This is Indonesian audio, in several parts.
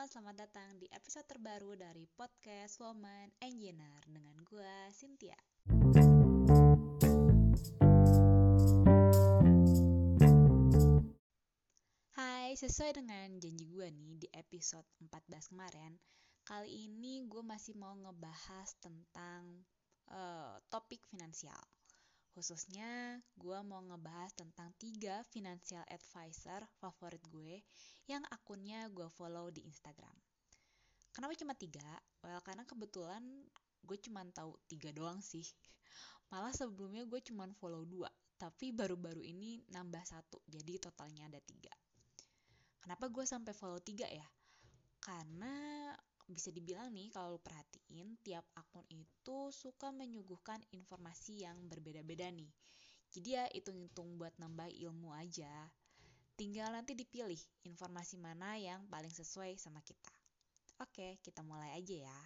selamat datang di episode terbaru dari podcast Woman Engineer dengan gue Cynthia. Hai, sesuai dengan janji gue nih di episode 14 kemarin, kali ini gue masih mau ngebahas tentang uh, topik finansial. Khususnya gue mau ngebahas tentang tiga financial advisor favorit gue yang akunnya gue follow di Instagram. Kenapa cuma tiga? Well, karena kebetulan gue cuma tahu tiga doang sih. Malah sebelumnya gue cuma follow dua, tapi baru-baru ini nambah satu, jadi totalnya ada tiga. Kenapa gue sampai follow tiga ya? Karena bisa dibilang nih kalau perhatiin tiap akun itu suka menyuguhkan informasi yang berbeda-beda nih. Jadi ya hitung-hitung buat nambah ilmu aja. Tinggal nanti dipilih informasi mana yang paling sesuai sama kita. Oke, kita mulai aja ya.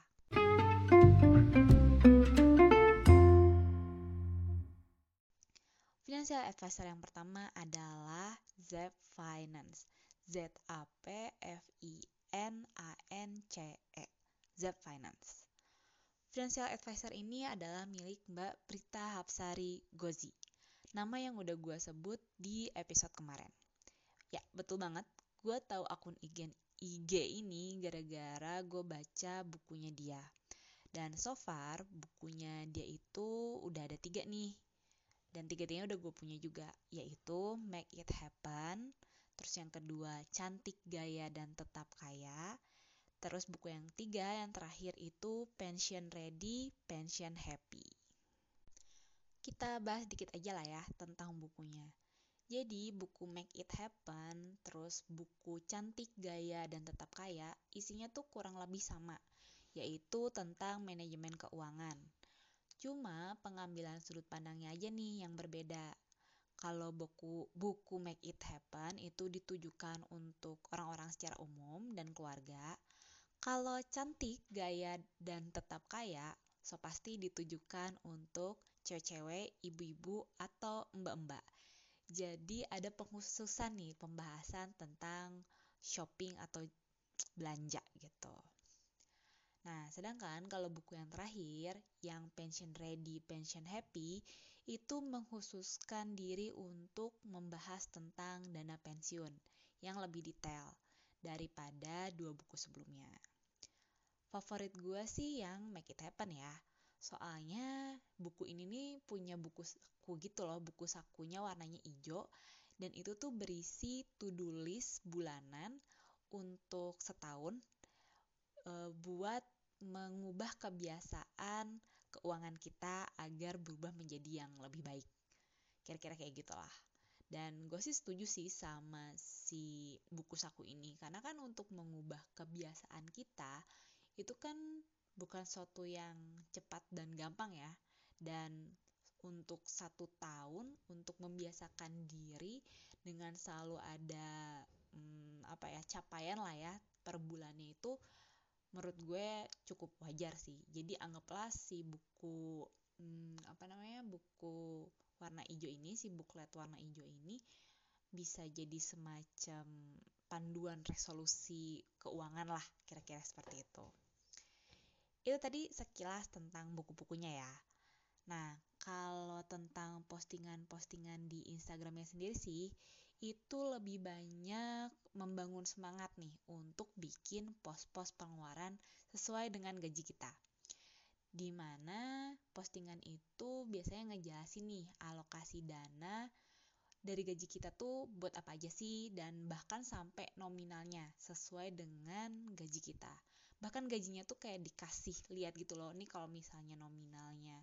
Financial advisor yang pertama adalah Zep Finance. Z A P F I N-A-N-C-E, Zep Finance. Financial advisor ini adalah milik Mbak Prita Hapsari Gozi, nama yang udah gue sebut di episode kemarin. Ya, betul banget, gue tahu akun IG, IG ini gara-gara gue baca bukunya dia. Dan so far, bukunya dia itu udah ada tiga nih. Dan tiga-tiganya udah gue punya juga, yaitu Make It Happen, Terus yang kedua, cantik gaya dan tetap kaya. Terus buku yang tiga, yang terakhir itu pension ready, pension happy. Kita bahas dikit aja lah ya tentang bukunya. Jadi buku Make It Happen, terus buku Cantik Gaya dan Tetap Kaya, isinya tuh kurang lebih sama, yaitu tentang manajemen keuangan. Cuma pengambilan sudut pandangnya aja nih yang berbeda kalau buku buku Make It Happen itu ditujukan untuk orang-orang secara umum dan keluarga. Kalau cantik, gaya dan tetap kaya, so pasti ditujukan untuk cewek-cewek, ibu-ibu atau mbak-mbak. Jadi ada pengkhususan nih pembahasan tentang shopping atau belanja gitu. Nah, sedangkan kalau buku yang terakhir, yang Pension Ready, Pension Happy, itu menghususkan diri untuk membahas tentang dana pensiun yang lebih detail daripada dua buku sebelumnya. Favorit gue sih yang Make It Happen ya. Soalnya buku ini nih punya buku saku gitu loh, buku sakunya warnanya hijau dan itu tuh berisi to-do list bulanan untuk setahun e, buat mengubah kebiasaan keuangan kita agar berubah menjadi yang lebih baik. Kira-kira kayak gitulah. Dan gue sih setuju sih sama si buku saku ini karena kan untuk mengubah kebiasaan kita itu kan bukan suatu yang cepat dan gampang ya. Dan untuk satu tahun untuk membiasakan diri dengan selalu ada hmm, apa ya capaian lah ya per bulannya itu menurut gue cukup wajar sih. Jadi anggaplah si buku hmm, apa namanya buku warna hijau ini si buklet warna hijau ini bisa jadi semacam panduan resolusi keuangan lah kira-kira seperti itu. Itu tadi sekilas tentang buku-bukunya ya. Nah kalau tentang postingan-postingan di Instagramnya sendiri sih itu lebih banyak membangun semangat nih untuk bikin pos-pos pengeluaran sesuai dengan gaji kita. Di mana postingan itu biasanya ngejelasin nih alokasi dana dari gaji kita tuh buat apa aja sih dan bahkan sampai nominalnya sesuai dengan gaji kita. Bahkan gajinya tuh kayak dikasih lihat gitu loh. Nih kalau misalnya nominalnya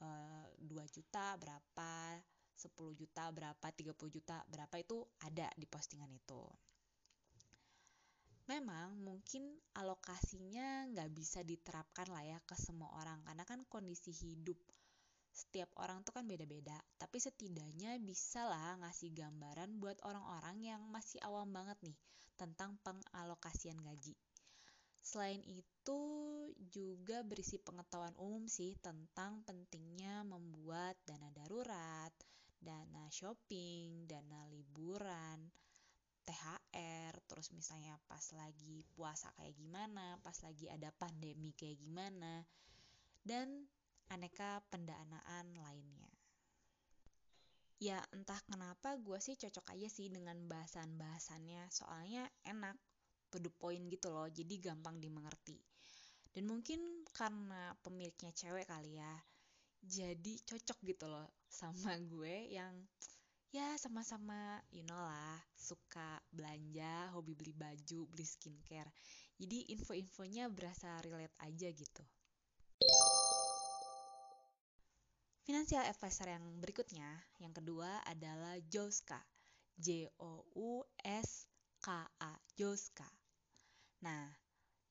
eh, 2 juta berapa 10 juta berapa 30 juta berapa itu ada di postingan itu. Memang mungkin alokasinya nggak bisa diterapkan lah ya ke semua orang karena kan kondisi hidup setiap orang tuh kan beda-beda. Tapi setidaknya bisa lah ngasih gambaran buat orang-orang yang masih awam banget nih tentang pengalokasian gaji. Selain itu juga berisi pengetahuan umum sih tentang pentingnya membuat dana darurat dana shopping, dana liburan, THR, terus misalnya pas lagi puasa kayak gimana, pas lagi ada pandemi kayak gimana, dan aneka pendanaan lainnya. Ya entah kenapa gue sih cocok aja sih dengan bahasan-bahasannya, soalnya enak, to the point gitu loh, jadi gampang dimengerti. Dan mungkin karena pemiliknya cewek kali ya, jadi cocok gitu loh sama gue yang ya sama-sama you know lah suka belanja, hobi beli baju, beli skincare. Jadi info-infonya berasa relate aja gitu. Financial advisor yang berikutnya, yang kedua adalah Joska. J O U S K A. Joska. Nah,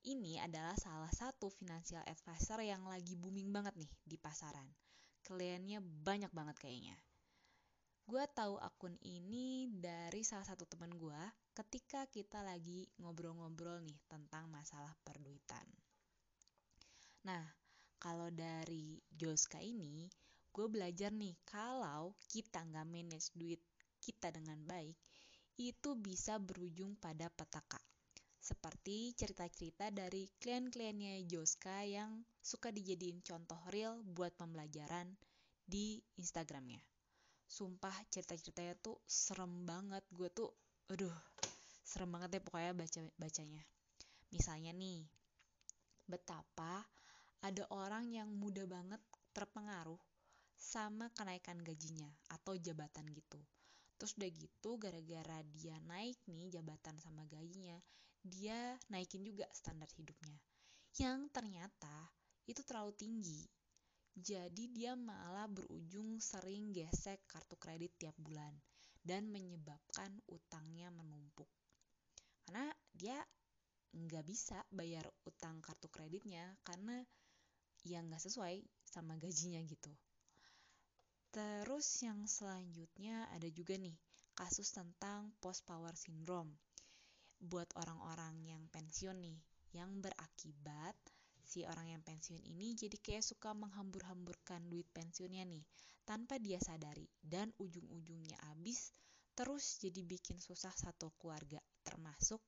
ini adalah salah satu financial advisor yang lagi booming banget nih di pasaran. Kliennya banyak banget kayaknya. Gue tahu akun ini dari salah satu teman gue ketika kita lagi ngobrol-ngobrol nih tentang masalah perduitan. Nah, kalau dari Joska ini, gue belajar nih kalau kita nggak manage duit kita dengan baik itu bisa berujung pada petaka seperti cerita-cerita dari klien-kliennya Joska yang suka dijadiin contoh real buat pembelajaran di Instagramnya. Sumpah cerita-ceritanya tuh serem banget, gue tuh, aduh, serem banget deh pokoknya baca bacanya. Misalnya nih, betapa ada orang yang mudah banget terpengaruh sama kenaikan gajinya atau jabatan gitu. Terus udah gitu gara-gara dia naik nih jabatan sama gajinya, dia naikin juga standar hidupnya. Yang ternyata itu terlalu tinggi. Jadi dia malah berujung sering gesek kartu kredit tiap bulan dan menyebabkan utangnya menumpuk. Karena dia nggak bisa bayar utang kartu kreditnya karena ya nggak sesuai sama gajinya gitu. Terus yang selanjutnya ada juga nih kasus tentang post power syndrome buat orang-orang yang pensiun nih yang berakibat si orang yang pensiun ini jadi kayak suka menghambur-hamburkan duit pensiunnya nih tanpa dia sadari dan ujung-ujungnya habis terus jadi bikin susah satu keluarga termasuk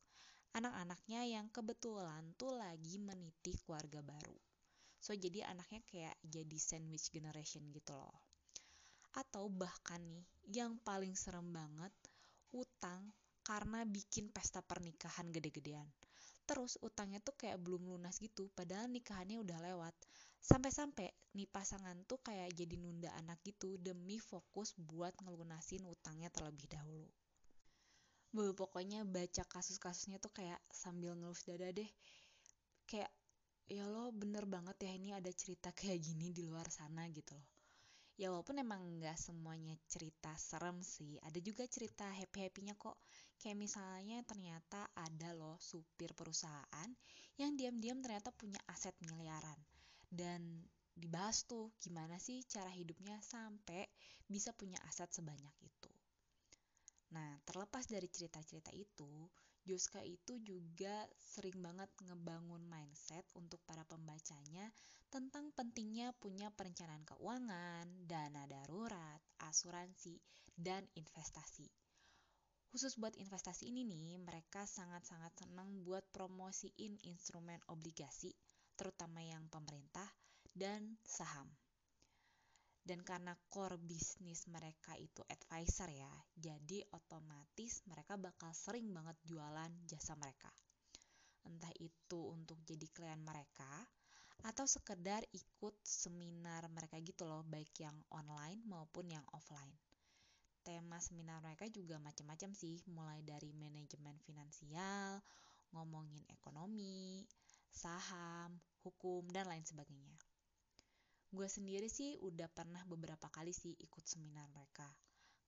anak-anaknya yang kebetulan tuh lagi meniti keluarga baru. So jadi anaknya kayak jadi sandwich generation gitu loh atau bahkan nih yang paling serem banget utang karena bikin pesta pernikahan gede-gedean. Terus utangnya tuh kayak belum lunas gitu, padahal nikahannya udah lewat. Sampai-sampai nih pasangan tuh kayak jadi nunda anak gitu demi fokus buat ngelunasin utangnya terlebih dahulu. Bu, pokoknya baca kasus-kasusnya tuh kayak sambil ngelus dada deh. Kayak ya lo bener banget ya ini ada cerita kayak gini di luar sana gitu loh ya walaupun emang nggak semuanya cerita serem sih ada juga cerita happy happynya kok kayak misalnya ternyata ada loh supir perusahaan yang diam-diam ternyata punya aset miliaran dan dibahas tuh gimana sih cara hidupnya sampai bisa punya aset sebanyak itu. Nah, terlepas dari cerita-cerita itu, Joska itu juga sering banget ngebangun mindset untuk para pembacanya tentang pentingnya punya perencanaan keuangan, dana darurat, asuransi, dan investasi. Khusus buat investasi ini nih, mereka sangat-sangat senang buat promosiin instrumen obligasi, terutama yang pemerintah dan saham. Dan karena core bisnis mereka itu advisor ya, jadi otomatis mereka bakal sering banget jualan jasa mereka. Entah itu untuk jadi klien mereka, atau sekedar ikut seminar mereka gitu loh, baik yang online maupun yang offline. Tema seminar mereka juga macam-macam sih, mulai dari manajemen finansial, ngomongin ekonomi, saham, hukum, dan lain sebagainya. Gue sendiri sih udah pernah beberapa kali sih ikut seminar mereka.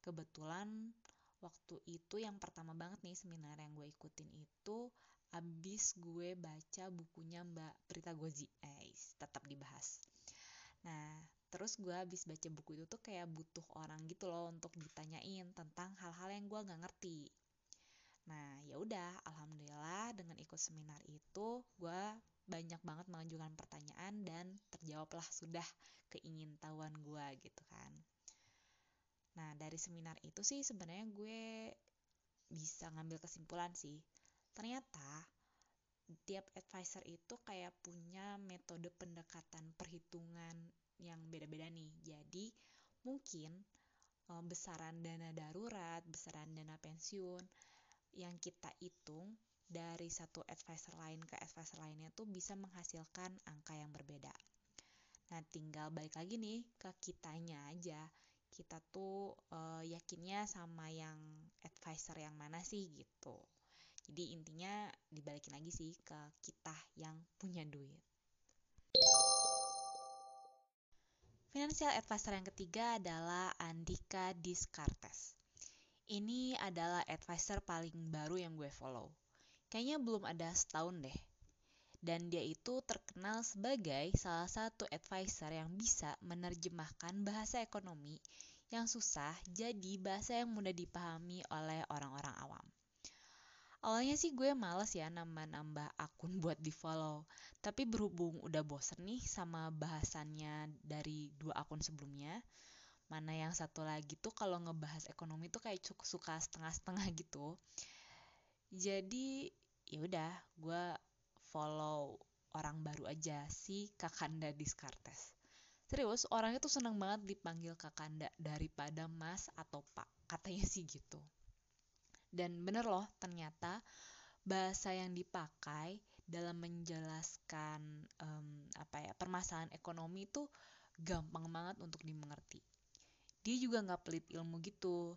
Kebetulan waktu itu yang pertama banget nih seminar yang gue ikutin itu abis gue baca bukunya Mbak Prita Gozi. Eh tetap dibahas. Nah terus gue abis baca buku itu tuh kayak butuh orang gitu loh untuk ditanyain tentang hal-hal yang gue nggak ngerti. Nah ya udah alhamdulillah dengan ikut seminar itu gue banyak banget mengajukan pertanyaan dan terjawablah sudah keingintahuan gue gitu kan nah dari seminar itu sih sebenarnya gue bisa ngambil kesimpulan sih. Ternyata tiap advisor itu kayak punya metode pendekatan perhitungan yang beda-beda nih. Jadi mungkin e, besaran dana darurat, besaran dana pensiun yang kita hitung dari satu advisor lain ke advisor lainnya tuh bisa menghasilkan angka yang berbeda. Nah, tinggal balik lagi nih ke kitanya aja. Kita tuh e, yakinnya sama yang advisor yang mana sih gitu. Jadi intinya dibalikin lagi sih ke kita yang punya duit. Financial advisor yang ketiga adalah Andika Diskartes. Ini adalah advisor paling baru yang gue follow. Kayaknya belum ada setahun deh. Dan dia itu terkenal sebagai salah satu advisor yang bisa menerjemahkan bahasa ekonomi yang susah jadi bahasa yang mudah dipahami oleh orang-orang awam. Awalnya sih gue males ya nambah-nambah akun buat di follow. Tapi berhubung udah bosen nih sama bahasannya dari dua akun sebelumnya, mana yang satu lagi tuh kalau ngebahas ekonomi tuh kayak cukup suka setengah-setengah gitu. Jadi ya udah gue follow orang baru aja si Kakanda Diskartes. Serius, orangnya tuh seneng banget dipanggil Kakanda daripada Mas atau Pak. Katanya sih gitu. Dan bener loh, ternyata bahasa yang dipakai dalam menjelaskan um, apa ya permasalahan ekonomi itu gampang banget untuk dimengerti. Dia juga nggak pelit ilmu gitu.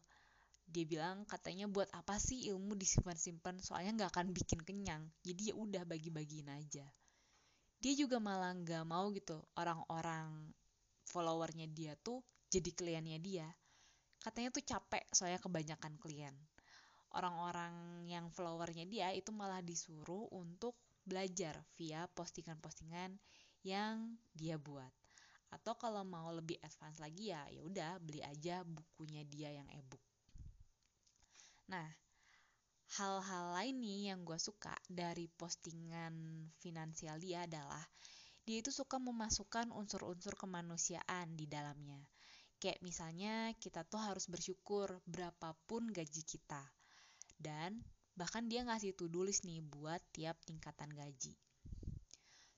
Dia bilang katanya buat apa sih ilmu disimpan-simpan soalnya nggak akan bikin kenyang. Jadi ya udah bagi-bagiin aja. Dia juga malah nggak mau gitu orang-orang followernya dia tuh jadi kliennya dia. Katanya tuh capek soalnya kebanyakan klien orang-orang yang followernya dia itu malah disuruh untuk belajar via postingan-postingan yang dia buat. Atau kalau mau lebih advance lagi ya ya udah beli aja bukunya dia yang ebook. Nah, hal-hal lain nih yang gue suka dari postingan finansial dia adalah dia itu suka memasukkan unsur-unsur kemanusiaan di dalamnya. Kayak misalnya kita tuh harus bersyukur berapapun gaji kita dan bahkan dia ngasih to-do nih buat tiap tingkatan gaji.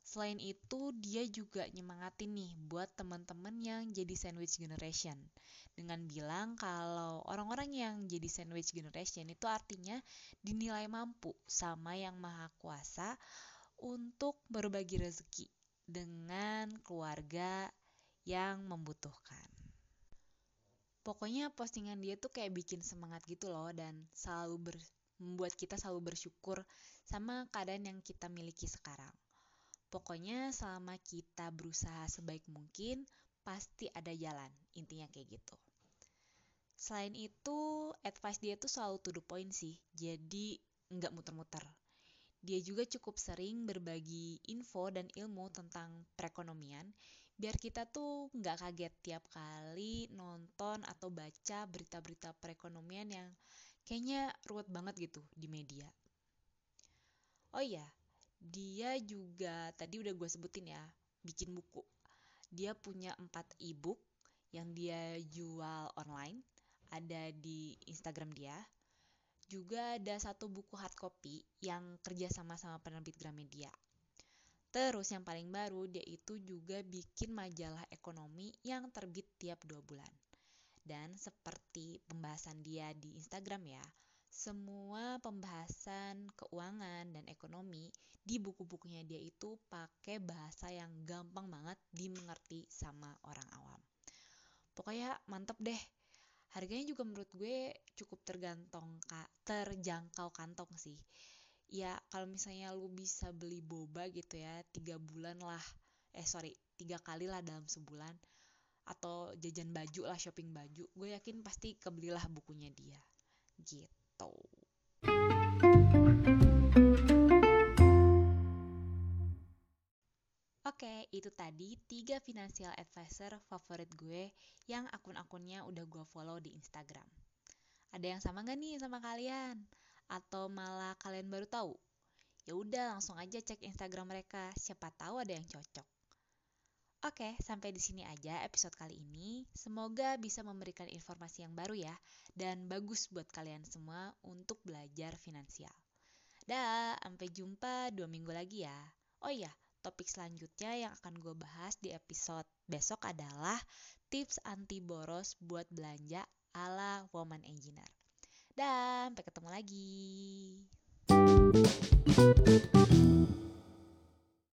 Selain itu, dia juga nyemangatin nih buat teman-teman yang jadi sandwich generation. Dengan bilang kalau orang-orang yang jadi sandwich generation itu artinya dinilai mampu sama yang maha kuasa untuk berbagi rezeki dengan keluarga yang membutuhkan. Pokoknya postingan dia tuh kayak bikin semangat gitu loh dan selalu ber, membuat kita selalu bersyukur sama keadaan yang kita miliki sekarang. Pokoknya selama kita berusaha sebaik mungkin, pasti ada jalan. Intinya kayak gitu. Selain itu, advice dia tuh selalu to the point sih. Jadi nggak muter-muter. Dia juga cukup sering berbagi info dan ilmu tentang perekonomian biar kita tuh nggak kaget tiap kali nonton atau baca berita-berita perekonomian yang kayaknya ruwet banget gitu di media. Oh iya, dia juga tadi udah gue sebutin ya, bikin buku. Dia punya empat ebook yang dia jual online, ada di Instagram dia. Juga ada satu buku hard copy yang kerja sama sama penerbit Gramedia. Terus yang paling baru dia itu juga bikin majalah ekonomi yang terbit tiap dua bulan. Dan seperti pembahasan dia di Instagram ya, semua pembahasan keuangan dan ekonomi di buku-bukunya dia itu pakai bahasa yang gampang banget dimengerti sama orang awam. Pokoknya mantep deh. Harganya juga menurut gue cukup tergantung kak terjangkau kantong sih ya kalau misalnya lu bisa beli boba gitu ya tiga bulan lah eh sorry tiga kali lah dalam sebulan atau jajan baju lah shopping baju gue yakin pasti kebelilah bukunya dia gitu Oke, itu tadi tiga financial advisor favorit gue yang akun-akunnya udah gue follow di Instagram. Ada yang sama gak nih sama kalian? atau malah kalian baru tahu? Ya udah langsung aja cek Instagram mereka, siapa tahu ada yang cocok. Oke, sampai di sini aja episode kali ini. Semoga bisa memberikan informasi yang baru ya dan bagus buat kalian semua untuk belajar finansial. Dah, sampai jumpa dua minggu lagi ya. Oh iya, topik selanjutnya yang akan gue bahas di episode besok adalah tips anti boros buat belanja ala woman engineer. Dan sampai ketemu lagi.